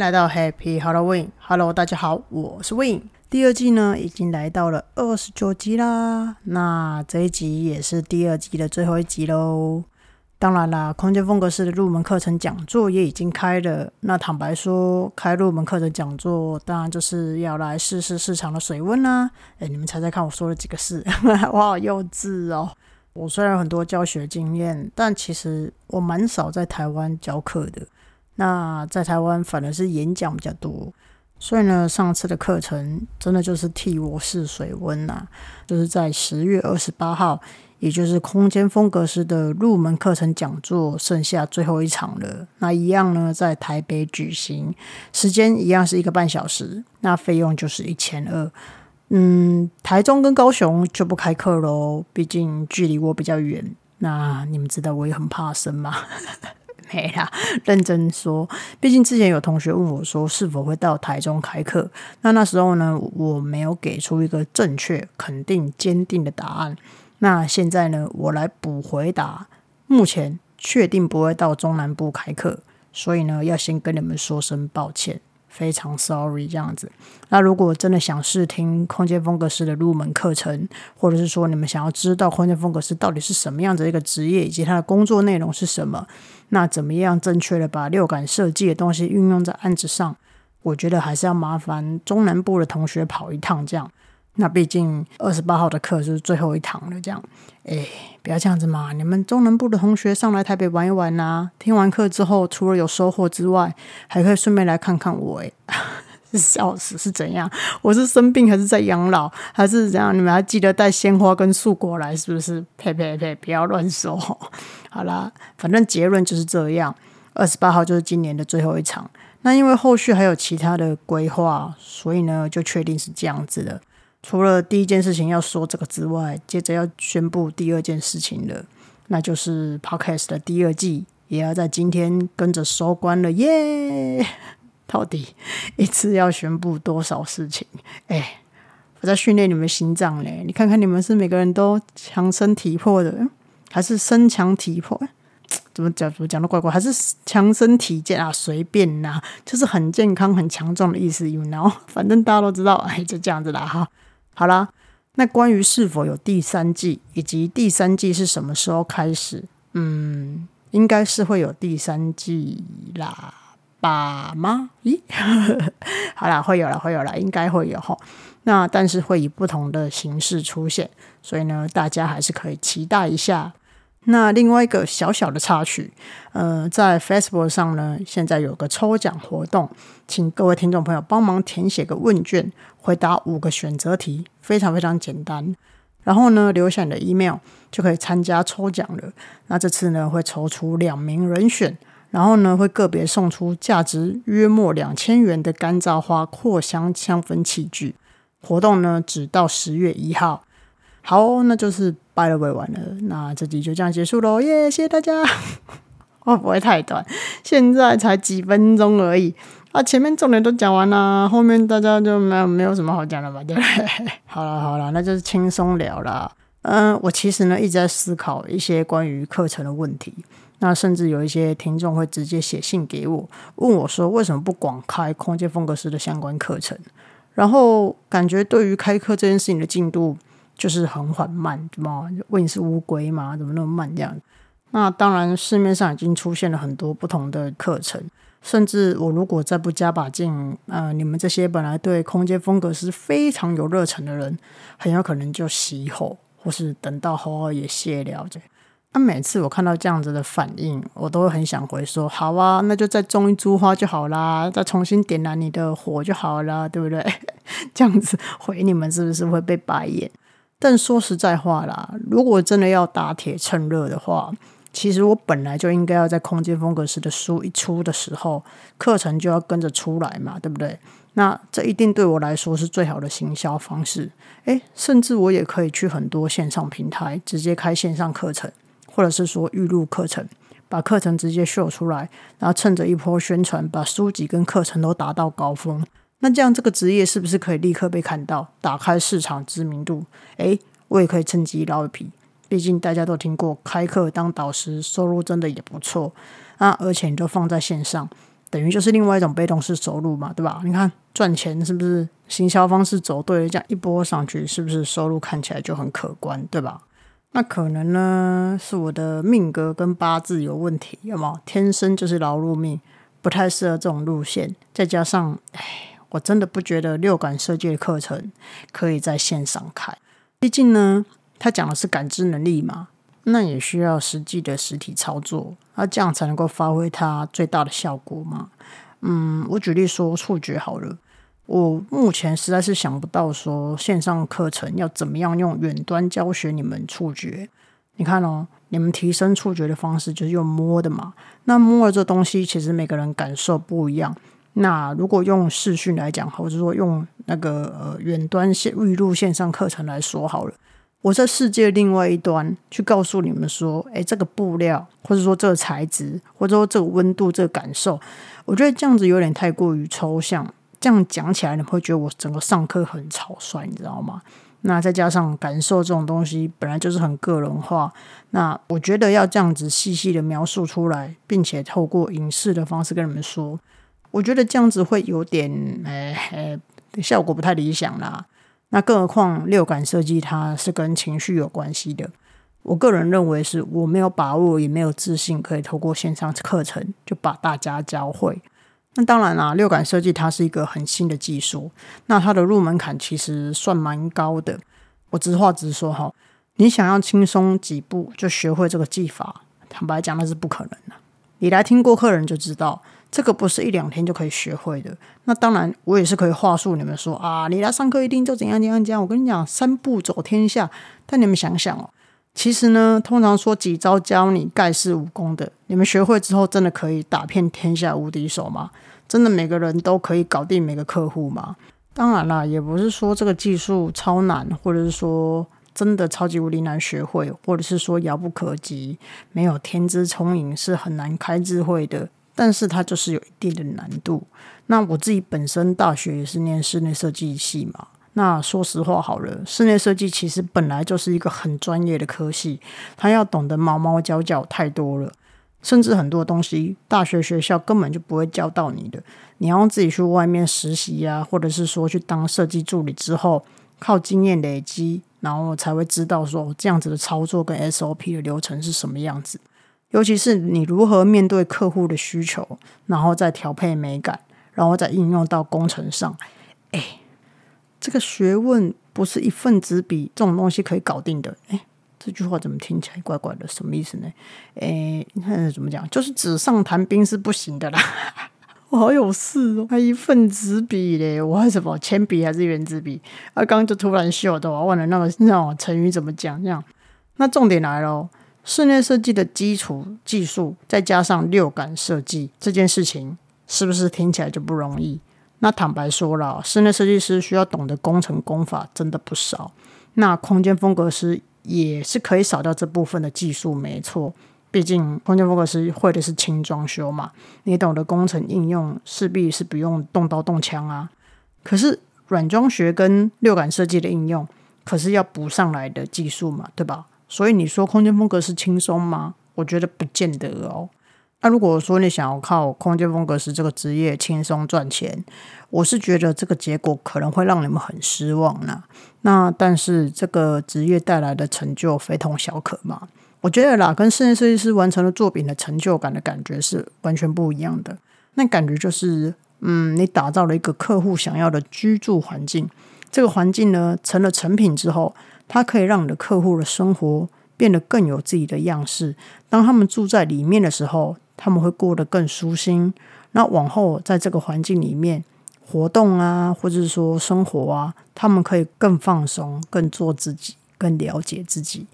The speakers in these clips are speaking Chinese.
来到 Happy Halloween。Hello，大家好，我是 Win。第二季呢，已经来到了二十九集啦。那这一集也是第二季的最后一集喽。当然啦，空间风格式的入门课程讲座也已经开了。那坦白说，开入门课程讲座，当然就是要来试试市场的水温啦。哎，你们猜猜看，我说了几个事？我好幼稚哦。我虽然有很多教学经验，但其实我蛮少在台湾教课的。那在台湾反而是演讲比较多，所以呢，上次的课程真的就是替我试水温呐，就是在十月二十八号，也就是空间风格师的入门课程讲座剩下最后一场了。那一样呢，在台北举行，时间一样是一个半小时，那费用就是一千二。嗯，台中跟高雄就不开课喽，毕竟距离我比较远。那你们知道我也很怕生吗？没啦，认真说，毕竟之前有同学问我说是否会到台中开课，那那时候呢，我没有给出一个正确、肯定、坚定的答案。那现在呢，我来补回答，目前确定不会到中南部开课，所以呢，要先跟你们说声抱歉。非常 sorry 这样子。那如果真的想试听空间风格师的入门课程，或者是说你们想要知道空间风格师到底是什么样子一个职业，以及他的工作内容是什么，那怎么样正确的把六感设计的东西运用在案子上，我觉得还是要麻烦中南部的同学跑一趟这样。那毕竟二十八号的课是最后一堂了，这样，哎，不要这样子嘛！你们中南部的同学上来台北玩一玩呐，听完课之后，除了有收获之外，还可以顺便来看看我。哎，笑死是怎样？我是生病还是在养老，还是怎样？你们还记得带鲜花跟素果来，是不是？呸呸呸！不要乱说。好啦，反正结论就是这样。二十八号就是今年的最后一场。那因为后续还有其他的规划，所以呢，就确定是这样子的。除了第一件事情要说这个之外，接着要宣布第二件事情了，那就是 Podcast 的第二季也要在今天跟着收官了耶！到底一次要宣布多少事情？哎，我在训练你们心脏嘞！你看看你们是每个人都强身体魄的，还是身强体魄？怎么讲？怎么讲的怪怪？还是强身体健啊？随便呐，就是很健康、很强壮的意思。You know，反正大家都知道，哎，就这样子啦哈。好啦，那关于是否有第三季，以及第三季是什么时候开始，嗯，应该是会有第三季啦吧吗？咦，好啦，会有了，会有了，应该会有哈。那但是会以不同的形式出现，所以呢，大家还是可以期待一下。那另外一个小小的插曲，呃，在 Facebook 上呢，现在有个抽奖活动，请各位听众朋友帮忙填写个问卷，回答五个选择题，非常非常简单。然后呢，留下你的 email 就可以参加抽奖了。那这次呢，会抽出两名人选，然后呢，会个别送出价值约莫两千元的干燥花扩香香氛器具。活动呢，只到十月一号。好，那就是拜了尾完了。那这集就这样结束喽，耶！谢谢大家。会 不会太短？现在才几分钟而已啊！前面重点都讲完了，后面大家就没有没有什么好讲了吧？对不对？好了好了，那就是轻松聊了。嗯，我其实呢一直在思考一些关于课程的问题。那甚至有一些听众会直接写信给我，问我说为什么不广开空间风格师的相关课程？然后感觉对于开课这件事情的进度。就是很缓慢，怎么问你是乌龟吗？怎么那么慢这样？那当然，市面上已经出现了很多不同的课程，甚至我如果再不加把劲，呃，你们这些本来对空间风格是非常有热忱的人，很有可能就熄火，或是等到后儿也谢了。这那每次我看到这样子的反应，我都会很想回说：好啊，那就再种一株花就好啦，再重新点燃你的火就好了，对不对？这样子回你们是不是会被白眼？但说实在话啦，如果真的要打铁趁热的话，其实我本来就应该要在空间风格师的书一出的时候，课程就要跟着出来嘛，对不对？那这一定对我来说是最好的行销方式。诶，甚至我也可以去很多线上平台直接开线上课程，或者是说预录课程，把课程直接秀出来，然后趁着一波宣传，把书籍跟课程都达到高峰。那这样这个职业是不是可以立刻被看到，打开市场知名度？诶，我也可以趁机捞一批。毕竟大家都听过开课当导师，收入真的也不错那。而且你都放在线上，等于就是另外一种被动式收入嘛，对吧？你看赚钱是不是行销方式走对了，这样一波上去，是不是收入看起来就很可观，对吧？那可能呢是我的命格跟八字有问题，有有？天生就是劳碌命，不太适合这种路线。再加上，哎，我真的不觉得六感设计的课程可以在线上开，毕竟呢，他讲的是感知能力嘛。那也需要实际的实体操作，那这样才能够发挥它最大的效果嘛。嗯，我举例说触觉好了，我目前实在是想不到说线上课程要怎么样用远端教学你们触觉。你看哦，你们提升触觉的方式就是用摸的嘛。那摸这东西其实每个人感受不一样。那如果用视讯来讲，或者说用那个呃远端线预录线上课程来说好了。我在世界另外一端去告诉你们说，哎，这个布料，或者说这个材质，或者说这个温度，这个感受，我觉得这样子有点太过于抽象。这样讲起来，你会觉得我整个上课很草率，你知道吗？那再加上感受这种东西本来就是很个人化，那我觉得要这样子细细的描述出来，并且透过影视的方式跟你们说，我觉得这样子会有点，哎，效果不太理想啦。那更何况六感设计它是跟情绪有关系的，我个人认为是我没有把握也没有自信可以透过线上课程就把大家教会。那当然啦，六感设计它是一个很新的技术，那它的入门槛其实算蛮高的。我直话直说哈，你想要轻松几步就学会这个技法，坦白讲那是不可能的。你来听过客人就知道。这个不是一两天就可以学会的。那当然，我也是可以话术你们说啊，你来上课一定就怎样怎样怎样。我跟你讲，三步走天下。但你们想想哦，其实呢，通常说几招教你盖世武功的，你们学会之后，真的可以打遍天下无敌手吗？真的每个人都可以搞定每个客户吗？当然啦，也不是说这个技术超难，或者是说真的超级无敌难学会，或者是说遥不可及，没有天资聪颖是很难开智慧的。但是它就是有一定的难度。那我自己本身大学也是念室内设计系嘛。那说实话好了，室内设计其实本来就是一个很专业的科系，它要懂得毛毛角角太多了，甚至很多东西大学学校根本就不会教到你的。你要自己去外面实习呀，或者是说去当设计助理之后，靠经验累积，然后才会知道说这样子的操作跟 SOP 的流程是什么样子。尤其是你如何面对客户的需求，然后再调配美感，然后再应用到工程上，哎，这个学问不是一份纸笔这种东西可以搞定的。哎，这句话怎么听起来怪怪的？什么意思呢？哎，你看怎么讲？就是纸上谈兵是不行的啦。我好有事哦，还一份纸笔嘞，我还什么铅笔还是圆珠笔？啊，刚刚就突然秀的，我忘了那个那种成语怎么讲？这样，那重点来了。室内设计的基础技术，再加上六感设计这件事情，是不是听起来就不容易？那坦白说了，室内设计师需要懂的工程工法真的不少。那空间风格师也是可以少掉这部分的技术，没错。毕竟空间风格师会的是轻装修嘛，你懂得工程应用，势必是不用动刀动枪啊。可是软装学跟六感设计的应用，可是要补上来的技术嘛，对吧？所以你说空间风格是轻松吗？我觉得不见得哦。那如果说你想要靠空间风格师这个职业轻松赚钱，我是觉得这个结果可能会让你们很失望呢。那但是这个职业带来的成就非同小可嘛。我觉得啦，跟室内设计师完成了作品的成就感的感觉是完全不一样的。那感觉就是，嗯，你打造了一个客户想要的居住环境，这个环境呢成了成品之后。它可以让你的客户的生活变得更有自己的样式。当他们住在里面的时候，他们会过得更舒心。那往后在这个环境里面活动啊，或者是说生活啊，他们可以更放松、更做自己、更了解自己。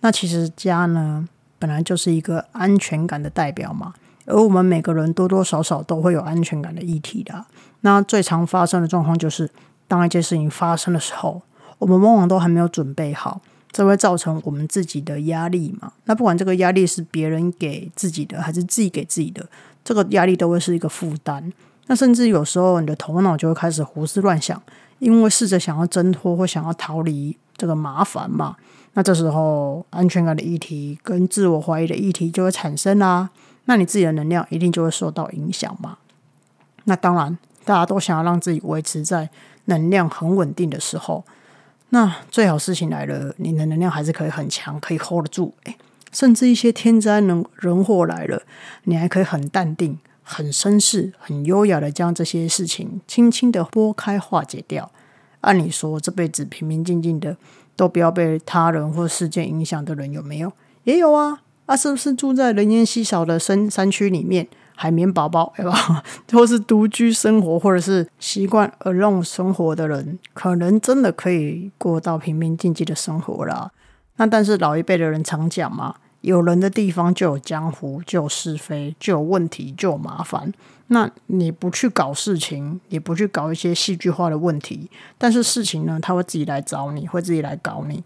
那其实家呢，本来就是一个安全感的代表嘛。而我们每个人多多少少都会有安全感的议题的。那最常发生的状况就是，当一件事情发生的时候。我们往往都还没有准备好，这会造成我们自己的压力嘛？那不管这个压力是别人给自己的，还是自己给自己的，这个压力都会是一个负担。那甚至有时候你的头脑就会开始胡思乱想，因为试着想要挣脱或想要逃离这个麻烦嘛。那这时候安全感的议题跟自我怀疑的议题就会产生啦。那你自己的能量一定就会受到影响嘛。那当然，大家都想要让自己维持在能量很稳定的时候。那最好事情来了，你的能量还是可以很强，可以 hold 得住。诶，甚至一些天灾人人祸来了，你还可以很淡定、很绅士、很优雅的将这些事情轻轻的拨开化解掉。按理说，这辈子平平静静的，都不要被他人或事件影响的人有没有？也有啊。啊，是不是住在人烟稀少的深山区里面，海绵宝宝对吧？或是独居生活，或者是习惯 alone 生活的人，可能真的可以过到平平静静的生活啦。那但是老一辈的人常讲嘛，有人的地方就有江湖，就有是非，就有问题，就有麻烦。那你不去搞事情，也不去搞一些戏剧化的问题，但是事情呢，他会自己来找你，会自己来搞你。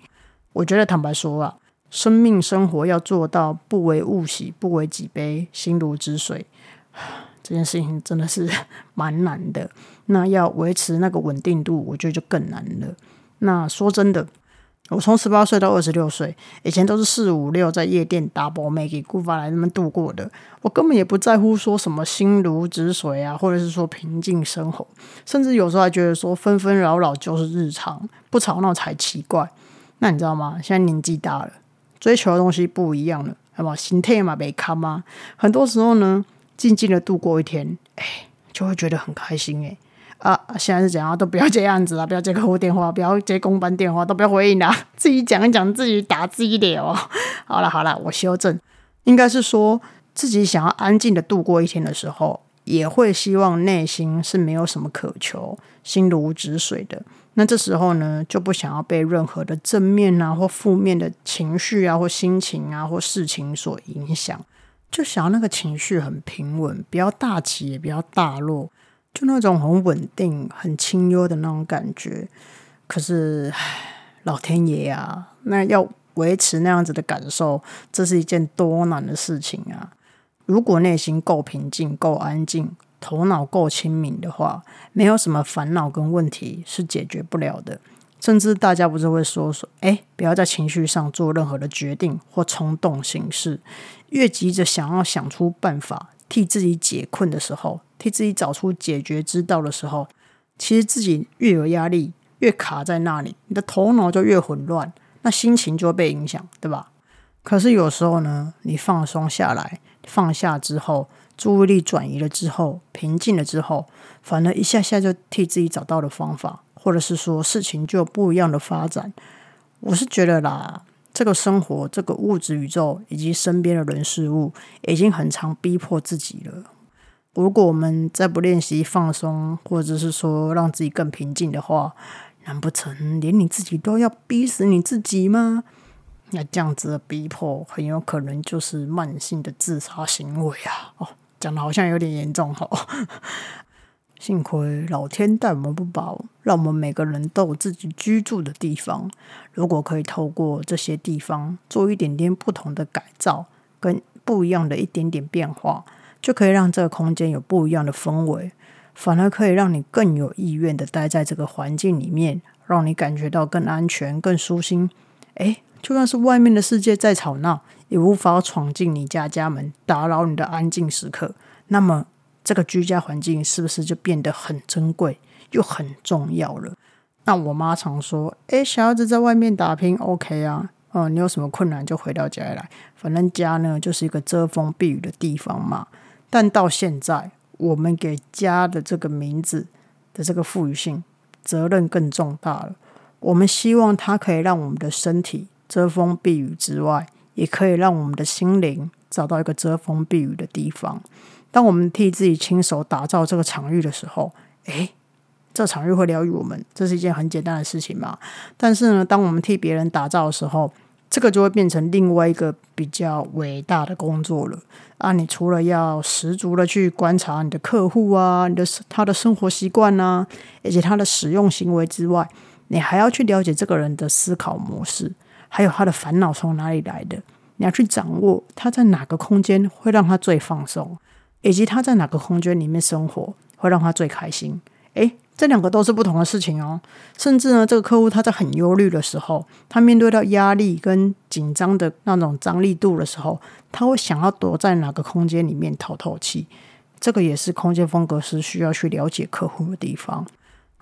我觉得坦白说啊。生命生活要做到不为物喜，不为己悲，心如止水，这件事情真的是蛮难的。那要维持那个稳定度，我觉得就更难了。那说真的，我从十八岁到二十六岁，以前都是四五六在夜店打波妹给顾发来那么度过的。我根本也不在乎说什么心如止水啊，或者是说平静生活，甚至有时候还觉得说纷纷扰扰就是日常，不吵闹才奇怪。那你知道吗？现在年纪大了。追求的东西不一样了，好不好？心态嘛，没看吗？很多时候呢，静静的度过一天，哎，就会觉得很开心哎。啊，现在是怎样？都不要这样子啊！不要接客户电话，不要接公班电话，都不要回应啦！自己讲一讲，自己打自己脸哦。好了好了，我修正，应该是说自己想要安静的度过一天的时候，也会希望内心是没有什么渴求，心如止水的。那这时候呢，就不想要被任何的正面啊或负面的情绪啊或心情啊或事情所影响，就想要那个情绪很平稳，不要大起也不要大落，就那种很稳定、很清幽的那种感觉。可是，老天爷啊，那要维持那样子的感受，这是一件多难的事情啊！如果内心够平静、够安静。头脑够清明的话，没有什么烦恼跟问题是解决不了的。甚至大家不是会说说，哎，不要在情绪上做任何的决定或冲动行事。越急着想要想出办法替自己解困的时候，替自己找出解决之道的时候，其实自己越有压力，越卡在那里，你的头脑就越混乱，那心情就会被影响，对吧？可是有时候呢，你放松下来，放下之后。注意力转移了之后，平静了之后，反而一下下就替自己找到了方法，或者是说事情就有不一样的发展。我是觉得啦，这个生活、这个物质宇宙以及身边的人事物，已经很常逼迫自己了。如果我们再不练习放松，或者是说让自己更平静的话，难不成连你自己都要逼死你自己吗？那这样子的逼迫，很有可能就是慢性的自杀行为啊！哦。讲的好像有点严重哈，幸亏老天待我们不薄，让我们每个人都有自己居住的地方。如果可以透过这些地方做一点点不同的改造，跟不一样的一点点变化，就可以让这个空间有不一样的氛围，反而可以让你更有意愿的待在这个环境里面，让你感觉到更安全、更舒心。诶，就算是外面的世界再吵闹。也无法闯进你家家门，打扰你的安静时刻。那么，这个居家环境是不是就变得很珍贵又很重要了？那我妈常说：“诶，小孩子在外面打拼，OK 啊，哦，你有什么困难就回到家里来，反正家呢就是一个遮风避雨的地方嘛。”但到现在，我们给家的这个名字的这个赋予性责任更重大了。我们希望它可以让我们的身体遮风避雨之外。也可以让我们的心灵找到一个遮风避雨的地方。当我们替自己亲手打造这个场域的时候，诶，这场域会疗愈我们，这是一件很简单的事情嘛。但是呢，当我们替别人打造的时候，这个就会变成另外一个比较伟大的工作了啊！你除了要十足的去观察你的客户啊，你的他的生活习惯啊，以及他的使用行为之外，你还要去了解这个人的思考模式。还有他的烦恼从哪里来的？你要去掌握他在哪个空间会让他最放松，以及他在哪个空间里面生活会让他最开心。诶，这两个都是不同的事情哦。甚至呢，这个客户他在很忧虑的时候，他面对到压力跟紧张的那种张力度的时候，他会想要躲在哪个空间里面透透气。这个也是空间风格师需要去了解客户的地方。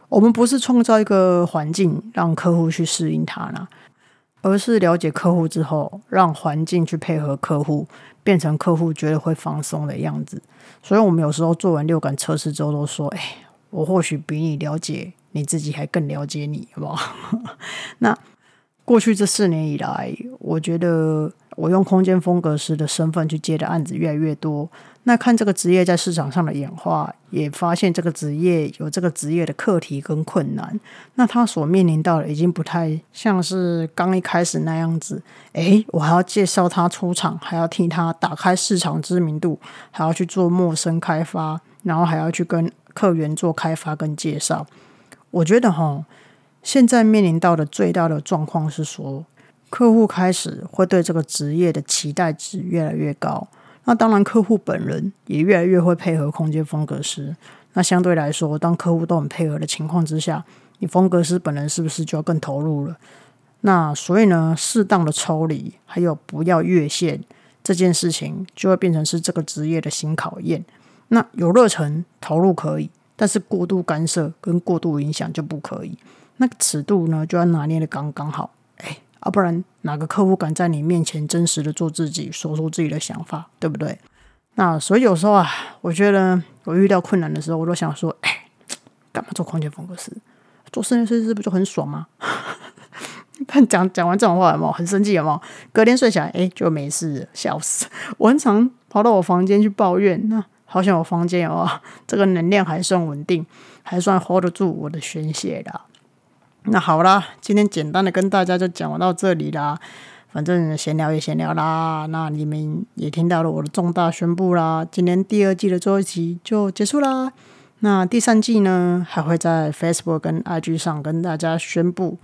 我们不是创造一个环境让客户去适应它呢，而是了解客户之后，让环境去配合客户，变成客户觉得会放松的样子。所以，我们有时候做完六感测试之后，都说：“哎，我或许比你了解你自己，还更了解你，好不好？” 那过去这四年以来，我觉得我用空间风格师的身份去接的案子越来越多。那看这个职业在市场上的演化，也发现这个职业有这个职业的课题跟困难。那他所面临到的已经不太像是刚一开始那样子。诶，我还要介绍他出场，还要替他打开市场知名度，还要去做陌生开发，然后还要去跟客源做开发跟介绍。我觉得哈，现在面临到的最大的状况是说，客户开始会对这个职业的期待值越来越高。那当然，客户本人也越来越会配合空间风格师。那相对来说，当客户都很配合的情况之下，你风格师本人是不是就要更投入了？那所以呢，适当的抽离，还有不要越线这件事情，就会变成是这个职业的新考验。那有热忱投入可以，但是过度干涉跟过度影响就不可以。那个尺度呢，就要拿捏的刚刚好。哎。啊，不然哪个客户敢在你面前真实的做自己，说出自己的想法，对不对？那所以有时候啊，我觉得我遇到困难的时候，我都想说，哎，干嘛做空间风格师？做室内设计师不就很爽吗？但讲讲完这种话，有没有很生气？有没有？隔天睡起来，哎，就没事，笑死！我很常跑到我房间去抱怨，那好像我房间有这个能量还算稳定，还算 hold 得住我的宣泄的。那好啦，今天简单的跟大家就讲到这里啦。反正闲聊也闲聊啦，那你们也听到了我的重大宣布啦。今年第二季的最后一集就结束啦。那第三季呢，还会在 Facebook 跟 IG 上跟大家宣布。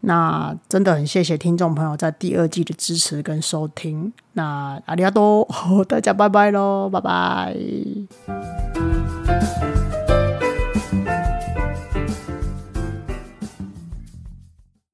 那真的很谢谢听众朋友在第二季的支持跟收听。那阿里亚多，大家拜拜喽，拜拜。